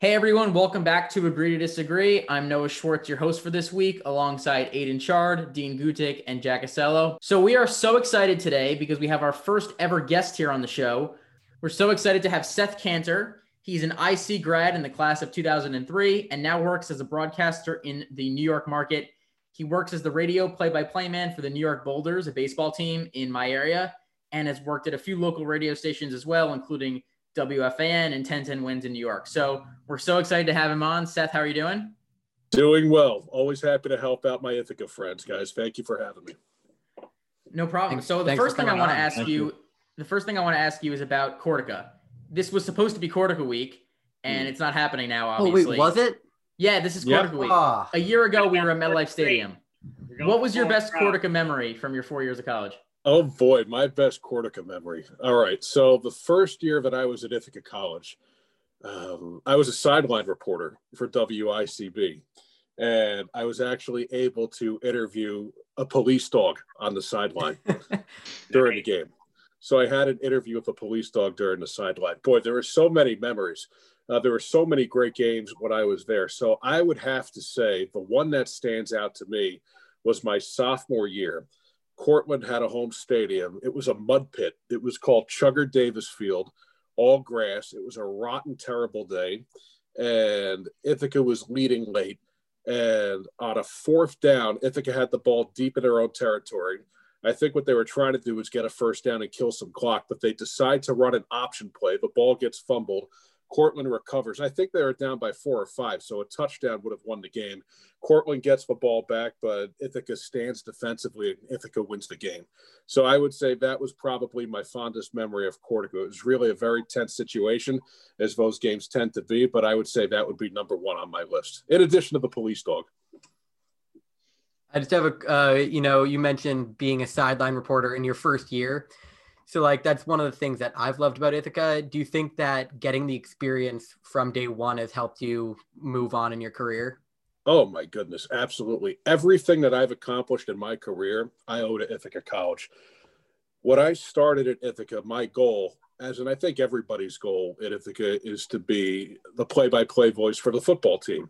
Hey everyone, welcome back to Agree to Disagree. I'm Noah Schwartz, your host for this week, alongside Aidan Charde, Dean Gutic, and Jack Acello. So we are so excited today because we have our first ever guest here on the show. We're so excited to have Seth Cantor. He's an IC grad in the class of 2003 and now works as a broadcaster in the New York market. He works as the radio play-by-play man for the New York Boulders, a baseball team in my area, and has worked at a few local radio stations as well, including WFAN and 1010 wins in New York. So we're so excited to have him on. Seth, how are you doing? Doing well. Always happy to help out my Ithaca friends, guys. Thank you for having me. No problem. So the first thing I want to ask you, you, the first thing I want to ask you is about Cortaca. This was supposed to be Cortaca week, and mm. it's not happening now. Obviously. Oh wait, was it? Yeah, this is Cortaca yep. week. Oh. A year ago, we were at MetLife Stadium. What was your best Cortaca memory from your four years of college? Oh boy, my best Cortaca memory. All right, so the first year that I was at Ithaca College, um, I was a sideline reporter for WICB, and I was actually able to interview a police dog on the sideline during the game. So I had an interview with a police dog during the sideline. Boy, there were so many memories. Uh, there were so many great games when I was there. So I would have to say the one that stands out to me was my sophomore year. Cortland had a home stadium. It was a mud pit. It was called Chugger Davis Field, all grass. It was a rotten, terrible day. And Ithaca was leading late. And on a fourth down, Ithaca had the ball deep in their own territory. I think what they were trying to do was get a first down and kill some clock, but they decide to run an option play. The ball gets fumbled. Cortland recovers. I think they were down by four or five, so a touchdown would have won the game. Cortland gets the ball back, but Ithaca stands defensively and Ithaca wins the game. So I would say that was probably my fondest memory of Cortaca. It was really a very tense situation, as those games tend to be, but I would say that would be number one on my list, in addition to the police dog. I just have a, uh, you know, you mentioned being a sideline reporter in your first year. So like that's one of the things that I've loved about Ithaca. Do you think that getting the experience from day one has helped you move on in your career? Oh my goodness, absolutely. Everything that I've accomplished in my career, I owe to Ithaca College. What I started at Ithaca, my goal, as and I think everybody's goal at Ithaca, is to be the play-by-play voice for the football team.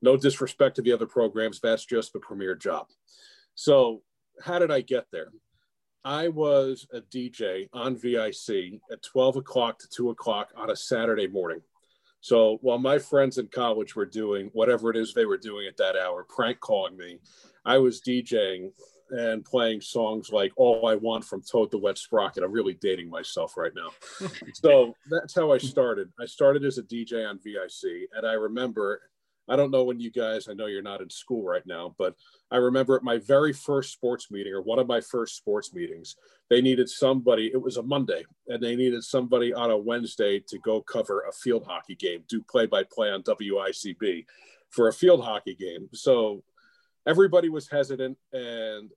No disrespect to the other programs, that's just the premier job. So, how did I get there? I was a DJ on VIC at 12 o'clock to 2 o'clock on a Saturday morning. So while my friends in college were doing whatever it is they were doing at that hour, prank calling me, I was DJing and playing songs like All I Want from Toad the Wet Sprocket. I'm really dating myself right now. so that's how I started. I started as a DJ on VIC. And I remember I don't know when you guys, I know you're not in school right now, but I remember at my very first sports meeting or one of my first sports meetings, they needed somebody, it was a Monday, and they needed somebody on a Wednesday to go cover a field hockey game, do play by play on WICB for a field hockey game. So everybody was hesitant and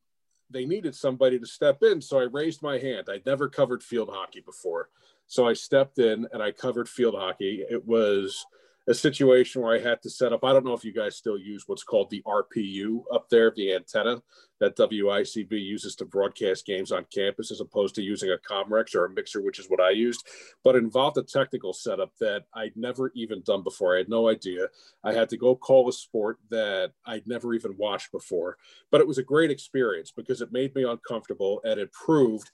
they needed somebody to step in. So I raised my hand. I'd never covered field hockey before. So I stepped in and I covered field hockey. It was, a situation where I had to set up. I don't know if you guys still use what's called the RPU up there, the antenna that WICB uses to broadcast games on campus, as opposed to using a Comrex or a mixer, which is what I used. But involved a technical setup that I'd never even done before. I had no idea. I had to go call a sport that I'd never even watched before. But it was a great experience because it made me uncomfortable and it proved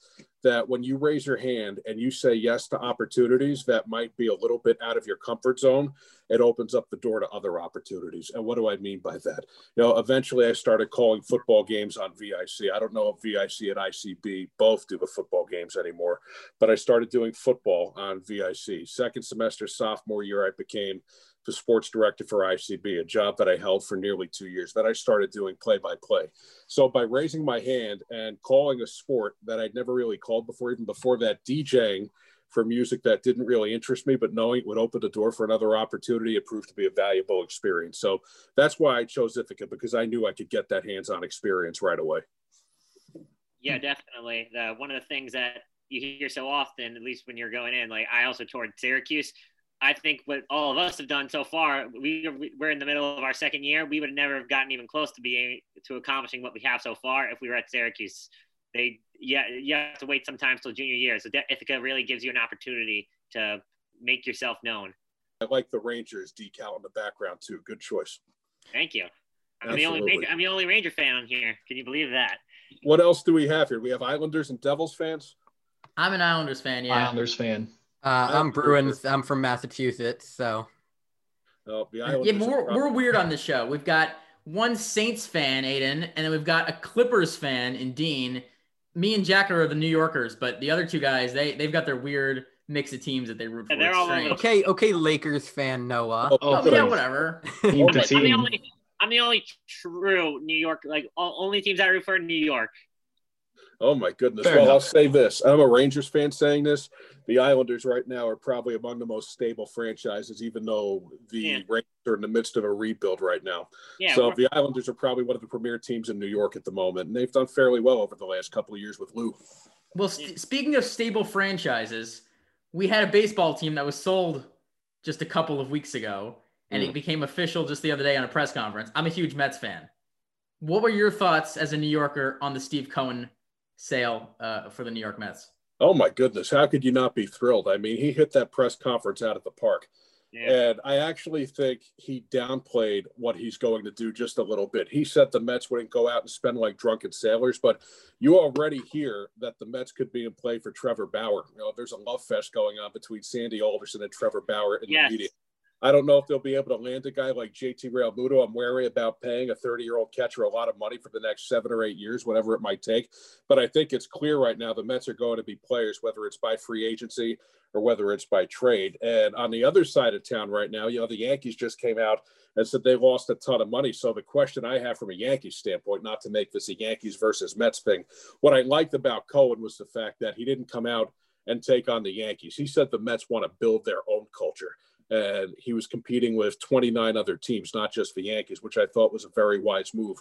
that when you raise your hand and you say yes to opportunities that might be a little bit out of your comfort zone, it opens up the door to other opportunities. And what do I mean by that? You know, eventually I started calling football games on VIC. I don't know if VIC and ICB both do the football games anymore, but I started doing football on VIC. Second semester, sophomore year, I became the sports director for ICB, a job that I held for nearly two years. Then I started doing play by play. So by raising my hand and calling a sport that I'd never really called before, even before that, DJing for music that didn't really interest me, but knowing it would open the door for another opportunity, it proved to be a valuable experience. So that's why I chose Ithaca because I knew I could get that hands on experience right away. Yeah, definitely. The, one of the things that you hear so often, at least when you're going in, like I also toured Syracuse. I think what all of us have done so far, we we're in the middle of our second year. We would never have gotten even close to being to accomplishing what we have so far if we were at Syracuse. They yeah you have to wait sometimes till junior year. So Ithaca really gives you an opportunity to make yourself known. I like the Rangers decal in the background too. Good choice. Thank you. I'm the only Ranger, I'm the only Ranger fan on here. Can you believe that? What else do we have here? We have Islanders and Devils fans. I'm an Islanders fan. Yeah, Islanders fan. Uh, I'm Bruins. I'm from Massachusetts, so. Oh, yeah, we're, we're weird on the show. We've got one Saints fan, Aidan, and then we've got a Clippers fan in Dean. Me and Jack are the New Yorkers, but the other two guys, they they've got their weird mix of teams that they root for. they're all okay, okay, Lakers fan Noah. Oh, oh yeah, whatever. Team to team. I'm the only, I'm the only true New York, like only teams I root for in New York. Oh my goodness. Fair well, enough. I'll say this. I'm a Rangers fan saying this. The Islanders right now are probably among the most stable franchises, even though the yeah. Rangers are in the midst of a rebuild right now. Yeah, so the Islanders are probably one of the premier teams in New York at the moment, and they've done fairly well over the last couple of years with Lou. Well, st- speaking of stable franchises, we had a baseball team that was sold just a couple of weeks ago, and mm. it became official just the other day on a press conference. I'm a huge Mets fan. What were your thoughts as a New Yorker on the Steve Cohen sale uh, for the New York Mets? Oh my goodness, how could you not be thrilled? I mean, he hit that press conference out at the park. Yeah. And I actually think he downplayed what he's going to do just a little bit. He said the Mets wouldn't go out and spend like drunken sailors, but you already hear that the Mets could be in play for Trevor Bauer. You know, there's a love fest going on between Sandy Alderson and Trevor Bauer in yes. the media. I don't know if they'll be able to land a guy like JT Realmuto. I'm wary about paying a 30 year old catcher a lot of money for the next seven or eight years, whatever it might take. But I think it's clear right now the Mets are going to be players, whether it's by free agency or whether it's by trade. And on the other side of town right now, you know, the Yankees just came out and said they lost a ton of money. So the question I have from a Yankees standpoint, not to make this a Yankees versus Mets thing, what I liked about Cohen was the fact that he didn't come out and take on the Yankees. He said the Mets want to build their own culture and he was competing with 29 other teams, not just the Yankees, which I thought was a very wise move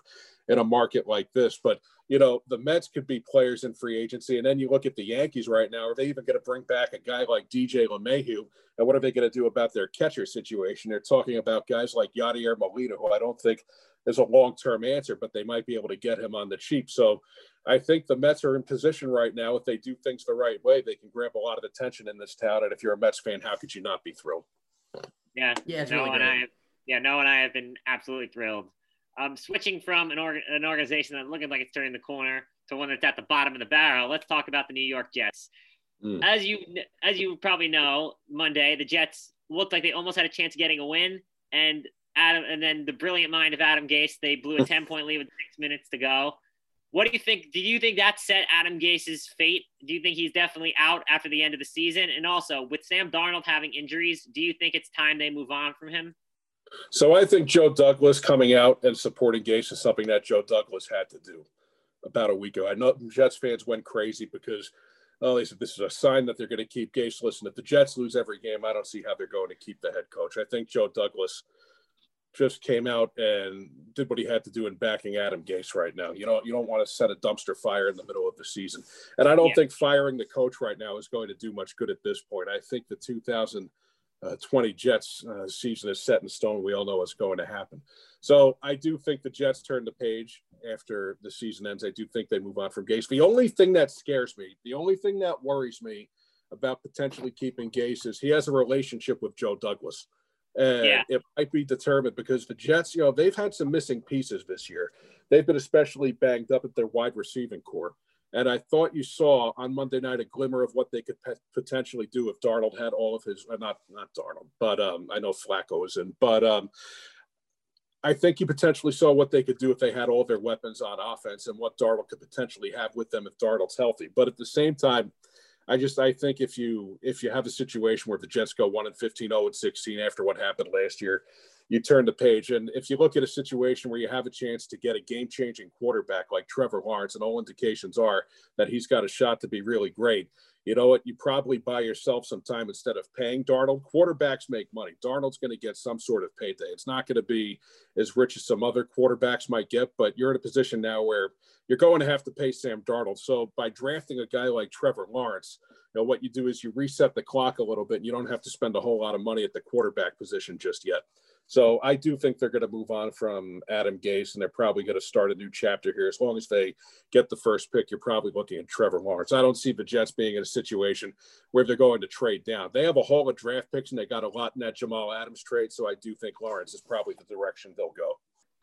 in a market like this. But you know, the Mets could be players in free agency, and then you look at the Yankees right now. Are they even going to bring back a guy like DJ LeMahieu? And what are they going to do about their catcher situation? They're talking about guys like Yadier Molina, who I don't think is a long-term answer, but they might be able to get him on the cheap. So I think the Mets are in position right now. If they do things the right way, they can grab a lot of attention in this town. And if you're a Mets fan, how could you not be thrilled? Yeah, yeah, no, really and I, yeah, no, and I have been absolutely thrilled. Um, switching from an, org- an organization that's looking like it's turning the corner to one that's at the bottom of the barrel. Let's talk about the New York Jets. Mm. As you as you probably know, Monday the Jets looked like they almost had a chance of getting a win, and Adam, and then the brilliant mind of Adam Gase, they blew a ten point lead with six minutes to go. What do you think? Do you think that set Adam Gase's fate? Do you think he's definitely out after the end of the season? And also, with Sam Darnold having injuries, do you think it's time they move on from him? So I think Joe Douglas coming out and supporting Gase is something that Joe Douglas had to do about a week ago. I know Jets fans went crazy because oh, they said this is a sign that they're going to keep Gase. Listen, if the Jets lose every game, I don't see how they're going to keep the head coach. I think Joe Douglas just came out and did what he had to do in backing Adam Gase right now. You know, you don't want to set a dumpster fire in the middle of the season. And I don't yeah. think firing the coach right now is going to do much good at this point. I think the 2020 Jets uh, season is set in stone. We all know what's going to happen. So I do think the Jets turn the page after the season ends. I do think they move on from Gase. The only thing that scares me, the only thing that worries me about potentially keeping Gase is he has a relationship with Joe Douglas. And yeah. it might be determined because the Jets, you know, they've had some missing pieces this year. They've been especially banged up at their wide receiving core. And I thought you saw on Monday night a glimmer of what they could pe- potentially do if Darnold had all of his, uh, not not Darnold, but um, I know Flacco is in, but um, I think you potentially saw what they could do if they had all their weapons on offense and what Darnold could potentially have with them if Darnold's healthy. But at the same time, I just I think if you if you have a situation where the Jets go one and 15, 0 and 16 after what happened last year, you turn the page. And if you look at a situation where you have a chance to get a game changing quarterback like Trevor Lawrence, and all indications are that he's got a shot to be really great, you know what? You probably buy yourself some time instead of paying Darnold. Quarterbacks make money. Darnold's going to get some sort of payday. It's not going to be as rich as some other quarterbacks might get, but you're in a position now where you're going to have to pay Sam Darnold. So by drafting a guy like Trevor Lawrence, know, what you do is you reset the clock a little bit and you don't have to spend a whole lot of money at the quarterback position just yet. So I do think they're going to move on from Adam Gase, and they're probably going to start a new chapter here. As long as they get the first pick, you're probably looking at Trevor Lawrence. I don't see the Jets being in a situation where they're going to trade down. They have a haul of draft picks, and they got a lot in that Jamal Adams trade. So I do think Lawrence is probably the direction they'll go.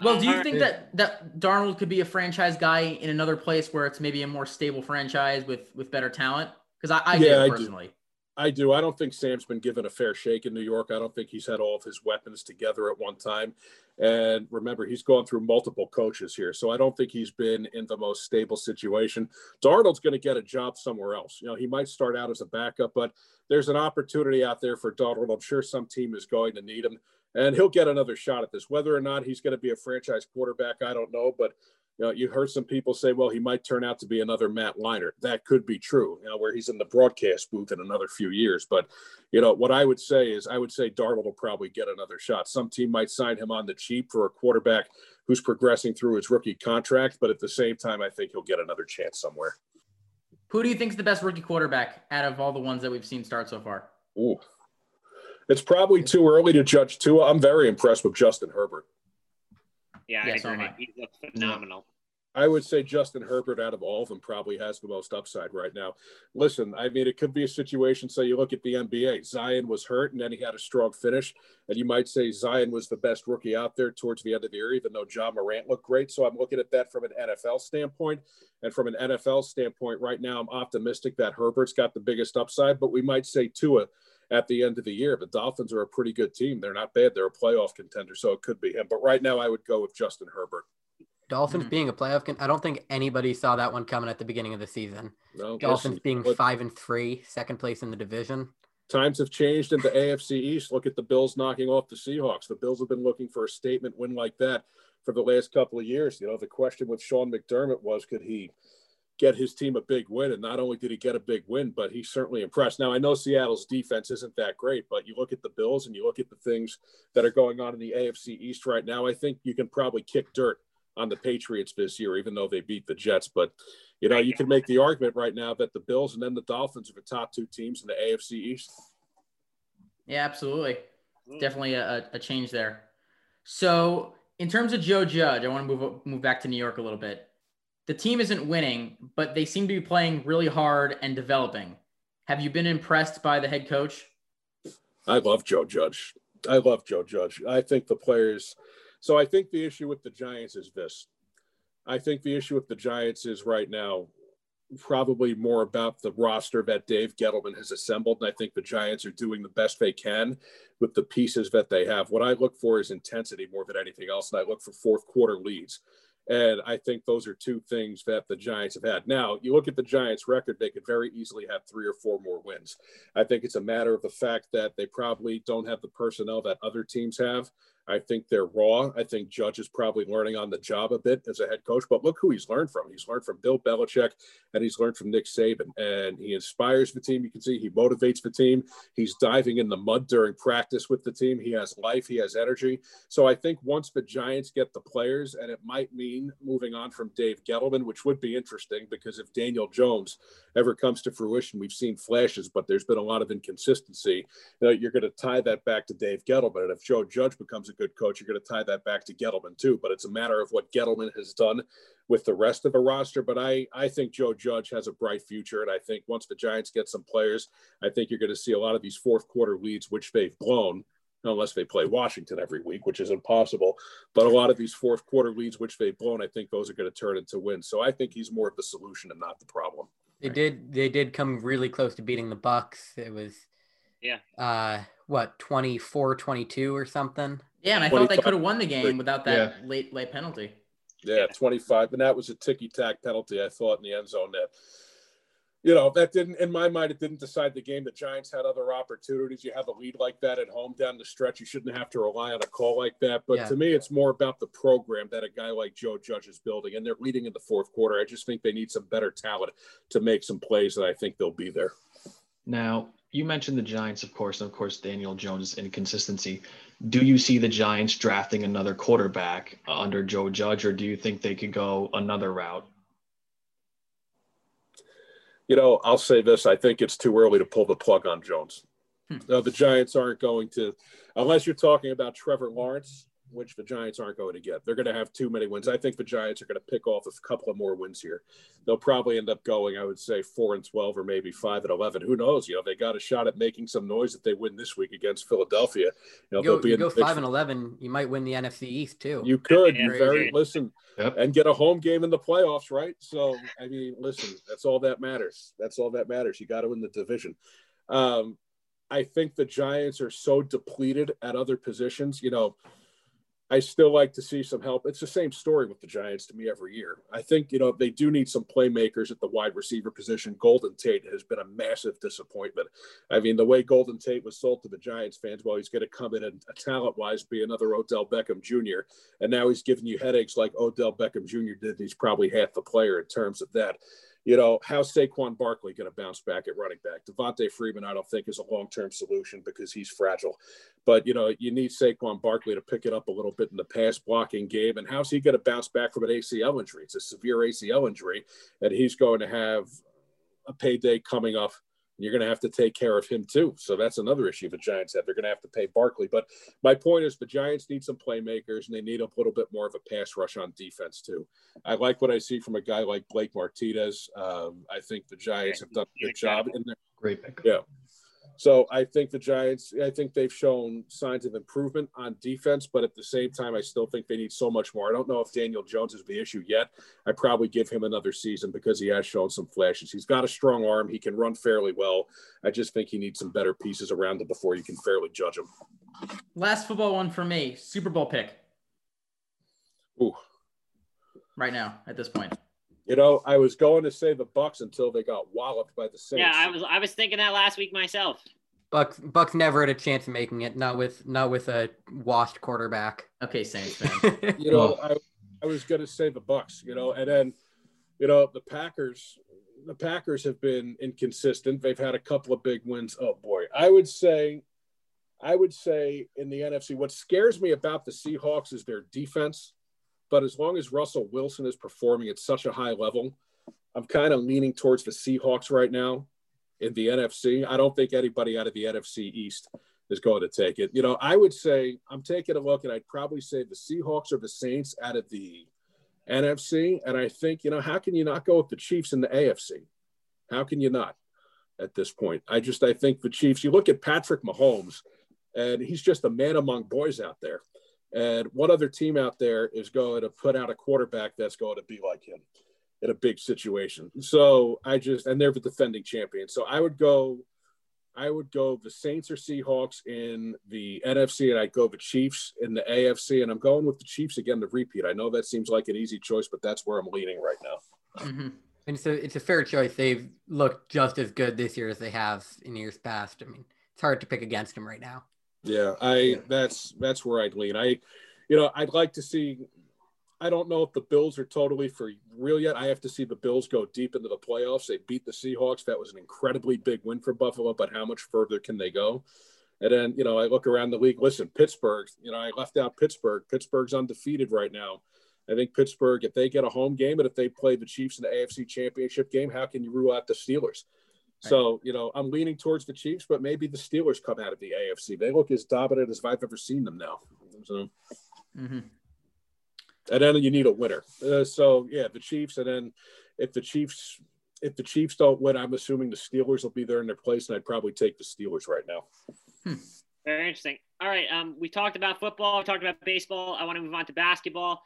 Well, do you uh, think that that Darnold could be a franchise guy in another place where it's maybe a more stable franchise with with better talent? Because I, I yeah, do personally. I do. I don't think Sam's been given a fair shake in New York. I don't think he's had all of his weapons together at one time. And remember, he's gone through multiple coaches here. So I don't think he's been in the most stable situation. Darnold's going to get a job somewhere else. You know, he might start out as a backup, but there's an opportunity out there for Darnold. I'm sure some team is going to need him and he'll get another shot at this. Whether or not he's going to be a franchise quarterback, I don't know. But you know, you heard some people say, well, he might turn out to be another Matt Leinart. That could be true, you know, where he's in the broadcast booth in another few years. But, you know, what I would say is I would say Darnold will probably get another shot. Some team might sign him on the cheap for a quarterback who's progressing through his rookie contract. But at the same time, I think he'll get another chance somewhere. Who do you think is the best rookie quarterback out of all the ones that we've seen start so far? Ooh, it's probably too early to judge Tua. I'm very impressed with Justin Herbert. Yeah, I agree. He looks phenomenal. I would say Justin Herbert out of all of them probably has the most upside right now. Listen, I mean, it could be a situation. So you look at the NBA, Zion was hurt and then he had a strong finish. And you might say Zion was the best rookie out there towards the end of the year, even though Ja Morant looked great. So I'm looking at that from an NFL standpoint. And from an NFL standpoint, right now, I'm optimistic that Herbert's got the biggest upside, but we might say Tua at the end of the year. The Dolphins are a pretty good team. They're not bad. They're a playoff contender, so it could be him. But right now, I would go with Justin Herbert. Dolphins mm-hmm. being a playoff, con- I don't think anybody saw that one coming at the beginning of the season. No, Dolphins being but, five and three, second place in the division. Times have changed in the AFC East. Look at the Bills knocking off the Seahawks. The Bills have been looking for a statement win like that for the last couple of years. You know, the question with Sean McDermott was, could he get his team a big win. And not only did he get a big win, but he certainly impressed. Now, I know Seattle's defense isn't that great, but you look at the Bills and you look at the things that are going on in the AFC East right now, I think you can probably kick dirt on the Patriots this year, even though they beat the Jets. But, you know, you can make the argument right now that the Bills and then the Dolphins are the top two teams in the AFC East. Yeah, absolutely. Mm. Definitely a, a change there. So, in terms of Joe Judge, I want to move move back to New York a little bit the team isn't winning, but they seem to be playing really hard and developing. Have you been impressed by the head coach? I love Joe Judge. I love Joe Judge. I think the players. So I think the issue with the Giants is this. I think the issue with the Giants is right now probably more about the roster that Dave Gettleman has assembled. And I think the Giants are doing the best they can with the pieces that they have. What I look for is intensity more than anything else. And I look for fourth quarter leads. And I think those are two things that the Giants have had. Now, you look at the Giants' record, they could very easily have three or four more wins. I think it's a matter of the fact that they probably don't have the personnel that other teams have. I think they're raw. I think Judge is probably learning on the job a bit as a head coach, but look who he's learned from. He's learned from Bill Belichick and he's learned from Nick Saban. And he inspires the team. You can see he motivates the team. He's diving in the mud during practice with the team. He has life, he has energy. So I think once the Giants get the players, and it might mean moving on from Dave Gettleman, which would be interesting because if Daniel Jones ever comes to fruition, we've seen flashes, but there's been a lot of inconsistency. You know, you're going to tie that back to Dave Gettleman. And if Joe Judge becomes a a good coach, you're going to tie that back to Gettleman too. But it's a matter of what Gettleman has done with the rest of the roster. But I, I think Joe Judge has a bright future. And I think once the Giants get some players, I think you're going to see a lot of these fourth quarter leads, which they've blown, unless they play Washington every week, which is impossible. But a lot of these fourth quarter leads, which they've blown, I think those are going to turn into wins. So I think he's more of the solution and not the problem. They did. They did come really close to beating the Bucks. It was, yeah. Uh, what 24, 22 or something. Yeah, and I thought they could have won the game without that yeah. late late penalty. Yeah, 25. And that was a ticky tack penalty, I thought, in the end zone that you know, that didn't in my mind, it didn't decide the game. The Giants had other opportunities. You have a lead like that at home down the stretch. You shouldn't have to rely on a call like that. But yeah. to me, it's more about the program that a guy like Joe Judge is building. And they're leading in the fourth quarter. I just think they need some better talent to make some plays that I think they'll be there. Now, you mentioned the Giants, of course, and of course Daniel Jones' inconsistency. Do you see the Giants drafting another quarterback under Joe Judge, or do you think they could go another route? You know, I'll say this: I think it's too early to pull the plug on Jones. Hmm. No, the Giants aren't going to, unless you're talking about Trevor Lawrence which the Giants aren't going to get. They're going to have too many wins. I think the Giants are going to pick off a couple of more wins here. They'll probably end up going, I would say, four and twelve, or maybe five and eleven. Who knows? You know, they got a shot at making some noise if they win this week against Philadelphia. You know, you go, they'll be you go five and eleven. You might win the NFC East too. You could. You very listen. Yep. And get a home game in the playoffs, right? So, I mean, listen, that's all that matters. That's all that matters. You got to win the division. Um, I think the Giants are so depleted at other positions. You know, I still like to see some help. It's the same story with the Giants to me every year. I think, you know, they do need some playmakers at the wide receiver position. Golden Tate has been a massive disappointment. I mean, the way Golden Tate was sold to the Giants fans, well, he's going to come in and talent wise be another Odell Beckham Jr. And now he's giving you headaches like Odell Beckham Jr. did. He's probably half the player in terms of that you know, how's Saquon Barkley going to bounce back at running back? Devonta Freeman, I don't think is a long term solution because he's fragile. But, you know, you need Saquon Barkley to pick it up a little bit in the pass blocking game. And how's he going to bounce back from an ACL injury? It's a severe ACL injury, and he's going to have a payday coming up you're going to have to take care of him too. So that's another issue the Giants have. They're going to have to pay Barkley. But my point is the Giants need some playmakers and they need a little bit more of a pass rush on defense too. I like what I see from a guy like Blake Martinez. Um, I think the Giants have done a good job in there. Great pick. Yeah. So I think the Giants, I think they've shown signs of improvement on defense, but at the same time, I still think they need so much more. I don't know if Daniel Jones is the issue yet. I probably give him another season because he has shown some flashes. He's got a strong arm. He can run fairly well. I just think he needs some better pieces around him before you can fairly judge him. Last football one for me Super Bowl pick. Ooh. Right now, at this point. You know, I was going to say the Bucks until they got walloped by the Saints. Yeah, I was I was thinking that last week myself. Bucks Bucks never had a chance of making it, not with not with a washed quarterback. Okay, Saints fan. you know, I, I was going to say the Bucks. You know, and then you know the Packers. The Packers have been inconsistent. They've had a couple of big wins. Oh boy, I would say, I would say in the NFC, what scares me about the Seahawks is their defense. But as long as Russell Wilson is performing at such a high level, I'm kind of leaning towards the Seahawks right now in the NFC. I don't think anybody out of the NFC East is going to take it. You know, I would say I'm taking a look, and I'd probably say the Seahawks or the Saints out of the NFC. And I think, you know, how can you not go with the Chiefs in the AFC? How can you not at this point? I just I think the Chiefs. You look at Patrick Mahomes, and he's just a man among boys out there. And what other team out there is going to put out a quarterback that's going to be like him in a big situation? So I just, and they're the defending champion. So I would go, I would go the Saints or Seahawks in the NFC, and I'd go the Chiefs in the AFC. And I'm going with the Chiefs again to repeat. I know that seems like an easy choice, but that's where I'm leaning right now. Mm-hmm. And so it's a fair choice. They've looked just as good this year as they have in years past. I mean, it's hard to pick against them right now. Yeah, I that's that's where I'd lean. I, you know, I'd like to see. I don't know if the Bills are totally for real yet. I have to see the Bills go deep into the playoffs. They beat the Seahawks. That was an incredibly big win for Buffalo, but how much further can they go? And then, you know, I look around the league. Listen, Pittsburgh, you know, I left out Pittsburgh. Pittsburgh's undefeated right now. I think Pittsburgh, if they get a home game and if they play the Chiefs in the AFC championship game, how can you rule out the Steelers? So, you know, I'm leaning towards the Chiefs, but maybe the Steelers come out of the AFC. They look as dominant as I've ever seen them now. So, mm-hmm. and then you need a winner. Uh, so, yeah, the Chiefs. And then if the Chiefs, if the Chiefs don't win, I'm assuming the Steelers will be there in their place, and I'd probably take the Steelers right now. Hmm. Very interesting. All right, um, we talked about football, we talked about baseball. I want to move on to basketball.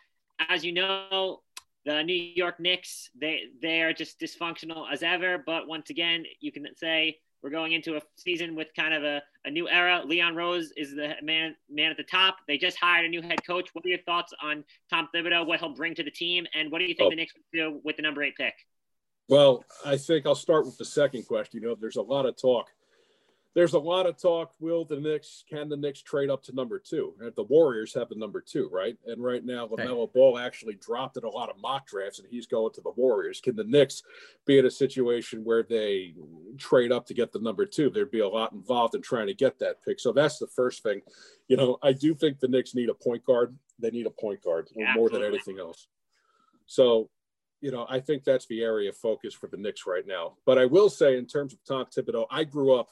As you know, the New York Knicks, they they are just dysfunctional as ever. But once again, you can say we're going into a season with kind of a, a new era. Leon Rose is the man man at the top. They just hired a new head coach. What are your thoughts on Tom Thibodeau? What he'll bring to the team, and what do you think oh. the Knicks will do with the number eight pick? Well, I think I'll start with the second question. You know, there's a lot of talk there's a lot of talk. Will the Knicks can the Knicks trade up to number two? The Warriors have the number two, right? And right now, Lamelo okay. Ball actually dropped in a lot of mock drafts, and he's going to the Warriors. Can the Knicks be in a situation where they trade up to get the number two? There'd be a lot involved in trying to get that pick. So that's the first thing. You know, I do think the Knicks need a point guard. They need a point guard yeah, more than anything else. So you know, I think that's the area of focus for the Knicks right now. But I will say, in terms of Tom Thibodeau, I grew up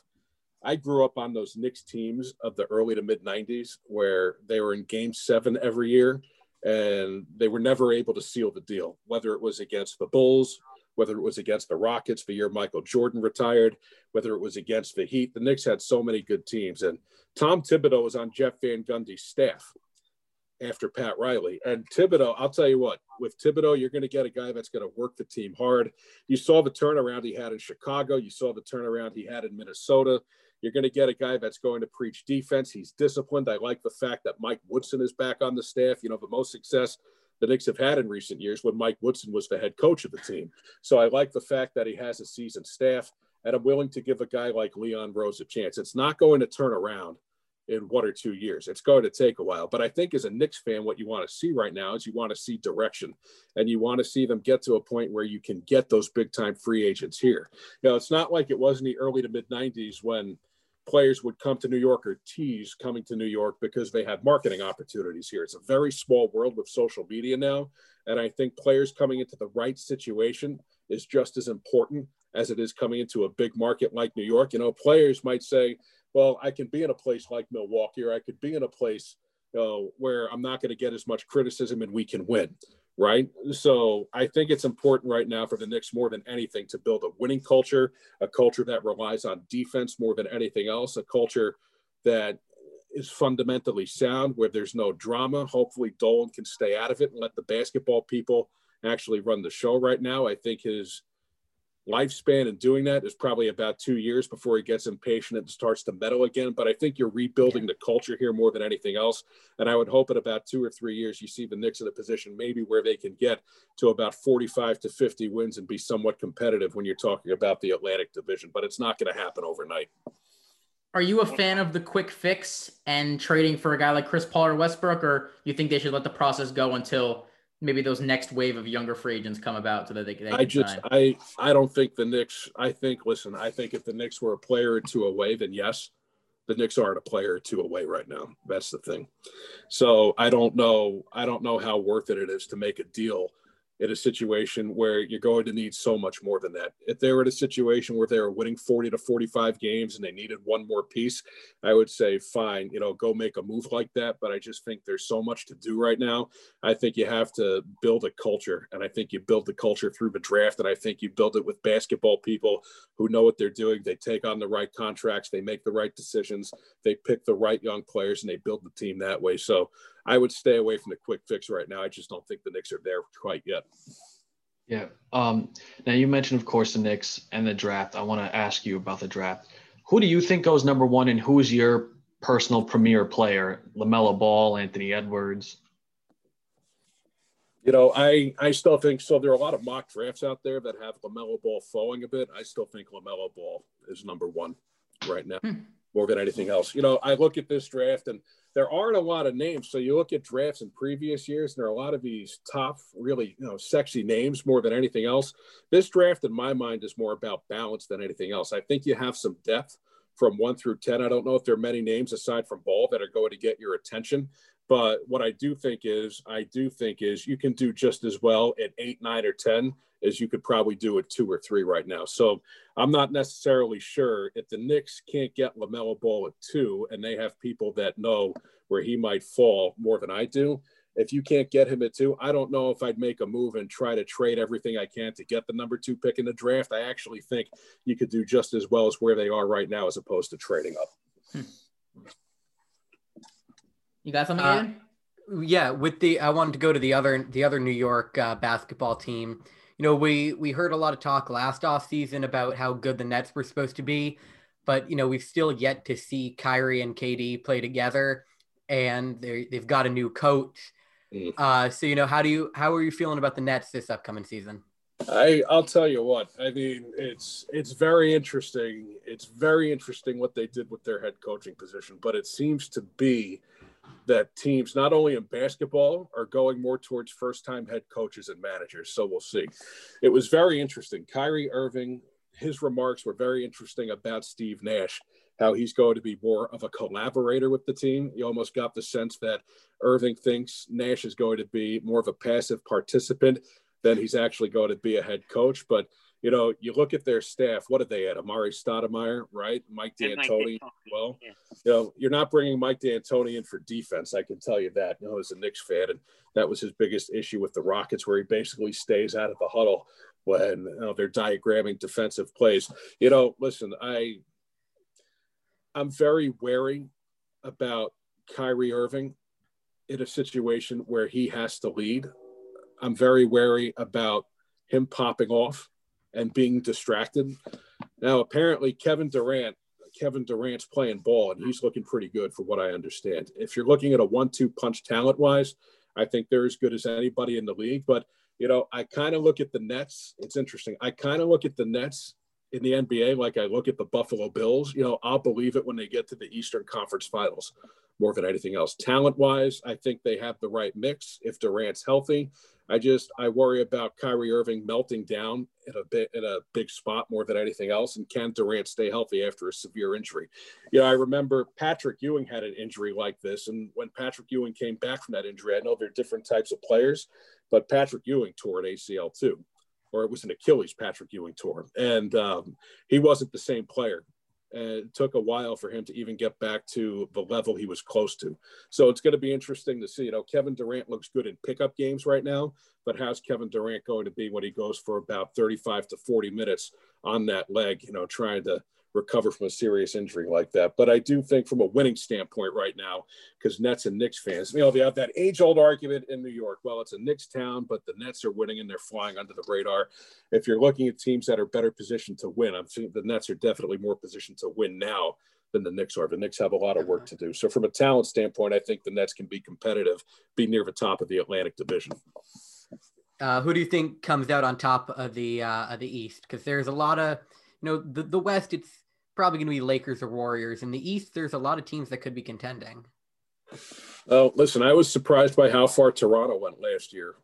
I grew up on those Knicks teams of the early to mid 90s where they were in game seven every year and they were never able to seal the deal, whether it was against the Bulls, whether it was against the Rockets the year Michael Jordan retired, whether it was against the Heat. The Knicks had so many good teams. And Tom Thibodeau was on Jeff Van Gundy's staff after Pat Riley. And Thibodeau, I'll tell you what, with Thibodeau, you're going to get a guy that's going to work the team hard. You saw the turnaround he had in Chicago, you saw the turnaround he had in Minnesota. You're going to get a guy that's going to preach defense. He's disciplined. I like the fact that Mike Woodson is back on the staff. You know, the most success the Knicks have had in recent years when Mike Woodson was the head coach of the team. So I like the fact that he has a seasoned staff, and I'm willing to give a guy like Leon Rose a chance. It's not going to turn around in one or two years. It's going to take a while. But I think as a Knicks fan, what you want to see right now is you want to see direction and you want to see them get to a point where you can get those big time free agents here. You know, it's not like it was in the early to mid 90s when players would come to New York or tease coming to New York because they had marketing opportunities here. It's a very small world with social media now. And I think players coming into the right situation is just as important as it is coming into a big market like New York. You know, players might say, well, I can be in a place like Milwaukee or I could be in a place where I'm not going to get as much criticism and we can win right? So I think it's important right now for the Knicks more than anything to build a winning culture, a culture that relies on defense more than anything else, a culture that is fundamentally sound where there's no drama. Hopefully Dolan can stay out of it and let the basketball people actually run the show right now. I think his lifespan in doing that is probably about two years before he gets impatient and starts to meddle again. But I think you're rebuilding the culture here more than anything else. And I would hope in about two or three years, you see the Knicks in a position maybe where they can get to about 45 to 50 wins and be somewhat competitive when you're talking about the Atlantic Division. But it's not going to happen overnight. Are you a fan of the quick fix and trading for a guy like Chris Paul or Westbrook, or you think they should let the process go until maybe those next wave of younger free agents come about so that they, they I just sign. I I don't think the Knicks. I think listen, I think if the Knicks were a player or two away, then yes, the Knicks aren't a player or two away right now. That's the thing. So I don't know. I don't know how worth it it is to make a deal in a situation where you're going to need so much more than that. If they were in a situation where they were winning 40 to 45 games and they needed one more piece, I would say, fine, you know, go make a move like that. But I just think there's so much to do right now. I think you have to build a culture. And I think you build the culture through the draft. And I think you build it with basketball people who know what they're doing. They take on the right contracts, they make the right decisions, they pick the right young players, and they build the team that way. So I would stay away from the quick fix right now. I just don't think the Knicks are there quite yet. Yeah. Um, now you mentioned, of course, the Knicks and the draft. I want to ask you about the draft. Who do you think goes number one, and who is your personal premier player? Lamelo Ball, Anthony Edwards. You know, I I still think so. There are a lot of mock drafts out there that have Lamelo Ball falling a bit. I still think Lamelo Ball is number one right now, hmm. More than anything else. You know, I look at this draft and there aren't a lot of names. So you look at drafts in previous years, and there are a lot of these top, really, you know, sexy names more than anything else. This draft, in my mind, is more about balance than anything else. I think you have some depth from one through 10. I don't know if there are many names aside from Ball that are going to get your attention. But what I do think is, I do think is you can do just as well at eight, nine, or 10 as you could probably do at two or three right now. So I'm not necessarily sure if the Knicks can't get LaMelo Ball at two and they have people that know where he might fall more than I do. If you can't get him at two, I don't know if I'd make a move and try to trade everything I can to get the number two pick in the draft. I actually think you could do just as well as where they are right now as opposed to trading up. Hmm. You got something, uh, Yeah, with the I wanted to go to the other the other New York uh, basketball team. You know, we we heard a lot of talk last off season about how good the Nets were supposed to be, but you know we've still yet to see Kyrie and KD play together, and they they've got a new coach. Mm. Uh, so you know, how do you how are you feeling about the Nets this upcoming season? I I'll tell you what. I mean, it's it's very interesting. It's very interesting what they did with their head coaching position, but it seems to be that teams, not only in basketball, are going more towards first time head coaches and managers. So we'll see. It was very interesting. Kyrie Irving, his remarks were very interesting about Steve Nash, how he's going to be more of a collaborator with the team. You almost got the sense that Irving thinks Nash is going to be more of a passive participant than he's actually going to be a head coach. But you know, you look at their staff. What did they add? Amar'e Stoudemire, right? Mike D'Antoni. Well, yeah. you know, you're not bringing Mike D'Antoni in for defense. I can tell you that. You know, as a Knicks fan, and that was his biggest issue with the Rockets, where he basically stays out of the huddle when you know, they're diagramming defensive plays. You know, listen, I I'm very wary about Kyrie Irving in a situation where he has to lead. I'm very wary about him popping off and being distracted. Now, apparently, Kevin Durant, Kevin Durant's playing ball, and he's looking pretty good for what I understand. If you're looking at a one-two punch talent-wise, I think they're as good as anybody in the league. But you know, I kind of look at the Nets. It's interesting. I kind of look at the Nets in the NBA like I look at the Buffalo Bills. You know, I'll believe it when they get to the Eastern Conference Finals more than anything else. Talent wise, I think they have the right mix if Durant's healthy. I just I worry about Kyrie Irving melting down in a bit in a big spot more than anything else. And can Durant stay healthy after a severe injury? You know, I remember Patrick Ewing had an injury like this, and when Patrick Ewing came back from that injury, I know they're different types of players, but Patrick Ewing tore an ACL too, or it was an Achilles. Patrick Ewing tore, and um, he wasn't the same player and it took a while for him to even get back to the level he was close to. So it's going to be interesting to see. You know, Kevin Durant looks good in pickup games right now, but how's Kevin Durant going to be when he goes for about 35 to 40 minutes on that leg, you know, trying to recover from a serious injury like that. But I do think from a winning standpoint right now, because Nets and Knicks fans, you know, they have that age old argument in New York. Well, it's a Knicks town, but the Nets are winning and they're flying under the radar. If you're looking at teams that are better positioned to win, I'm saying the Nets are definitely more positioned to win now than the Knicks are. The Knicks have a lot of work to do. So from a talent standpoint, I think the Nets can be competitive, be near the top of the Atlantic Division. Uh, who do you think comes out on top of the uh, of the East? Because there's a lot of, you know, the the West. It's probably going to be Lakers or Warriors. In the East, there's a lot of teams that could be contending. Oh, listen, I was surprised by how far Toronto went last year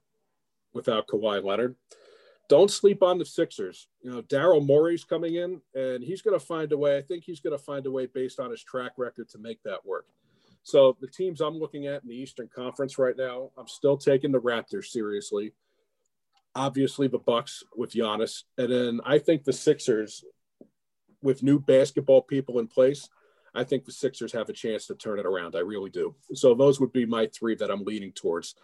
without Kawhi Leonard. Don't sleep on the Sixers. You know, Daryl Morey's coming in, and he's going to find a way. I think he's going to find a way based on his track record to make that work. So the teams I'm looking at in the Eastern Conference right now, I'm still taking the Raptors seriously. Obviously, the Bucks with Giannis, and then I think the Sixers with new basketball people in place, I think the Sixers have a chance to turn it around. I really do. So those would be my three that I'm leaning towards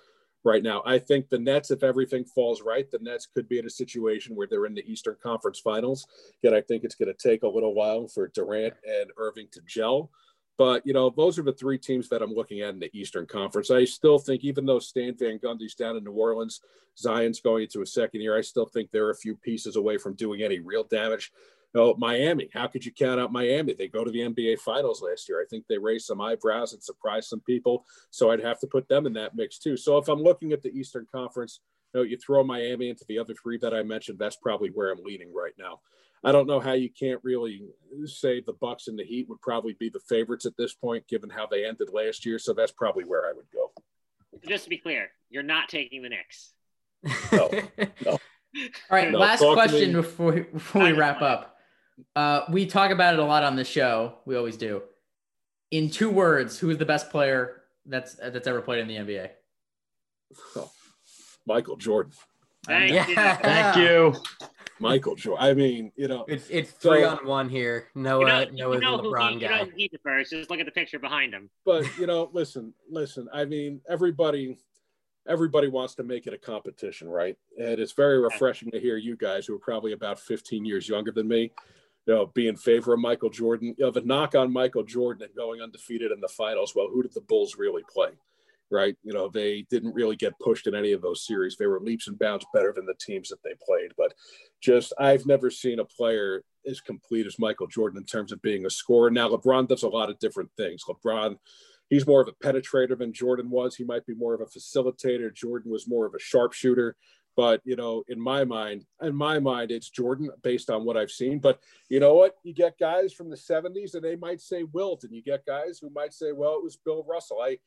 right now. I think the Nets, if everything falls right, the Nets could be in a situation where they're in the Eastern Conference Finals. Yet I think it's going to take a little while for Durant and Irving to gel. But you know, those are the three teams that I'm looking at in the Eastern Conference. I still think, even though Stan Van Gundy's down in New Orleans, Zion's going into a second year. I still think they're a few pieces away from doing any real damage. Oh, Miami. How could you count out Miami? They go to the NBA Finals last year. I think they raised some eyebrows and surprised some people. So I'd have to put them in that mix too. So if I'm looking at the Eastern Conference, you, know, you throw Miami into the other three that I mentioned. That's probably where I'm leaning right now. I don't know how you can't really say the Bucks and the Heat would probably be the favorites at this point, given how they ended last year. So that's probably where I would go. Just to be clear, you're not taking the Knicks. No, no. All right, no, last question before before we wrap up. Uh, we talk about it a lot on the show. We always do. In two words, who is the best player that's that's ever played in the NBA? Oh, Michael Jordan. Thank yeah. you. Thank you. Michael Jordan. I mean, you know, it's it's three so, on one here. Noah, you know, Noah's you know a LeBron he, guy. You know he prefers. Just look at the picture behind him. But you know, listen, listen. I mean, everybody everybody wants to make it a competition, right? And it's very refreshing to hear you guys, who are probably about 15 years younger than me, you know, be in favor of Michael Jordan. Know, the knock on Michael Jordan and going undefeated in the finals. Well, who did the Bulls really play? Right. You know, they didn't really get pushed in any of those series. They were leaps and bounds better than the teams that they played. But just, I've never seen a player as complete as Michael Jordan in terms of being a scorer. Now, LeBron does a lot of different things. LeBron, he's more of a penetrator than Jordan was. He might be more of a facilitator. Jordan was more of a sharpshooter. But you know, in my mind, in my mind, it's Jordan based on what I've seen. But you know what? You get guys from the '70s, and they might say Wilt, and you get guys who might say, "Well, it was Bill Russell." I,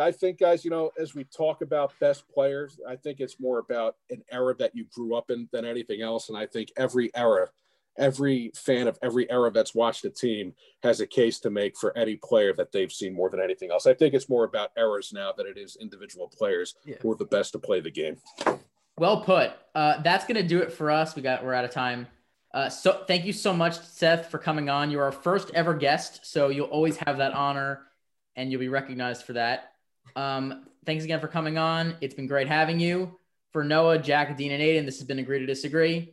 I think, guys, you know, as we talk about best players, I think it's more about an era that you grew up in than anything else. And I think every era, every fan of every era that's watched a team has a case to make for any player that they've seen more than anything else. I think it's more about eras now than it is individual players yeah. who are the best to play the game. Well put. Uh, that's gonna do it for us. We got we're out of time. Uh, so thank you so much, Seth, for coming on. You're our first ever guest, so you'll always have that honor, and you'll be recognized for that. Um, thanks again for coming on. It's been great having you. For Noah, Jack, Dean, and Aidan, this has been Agree to Disagree.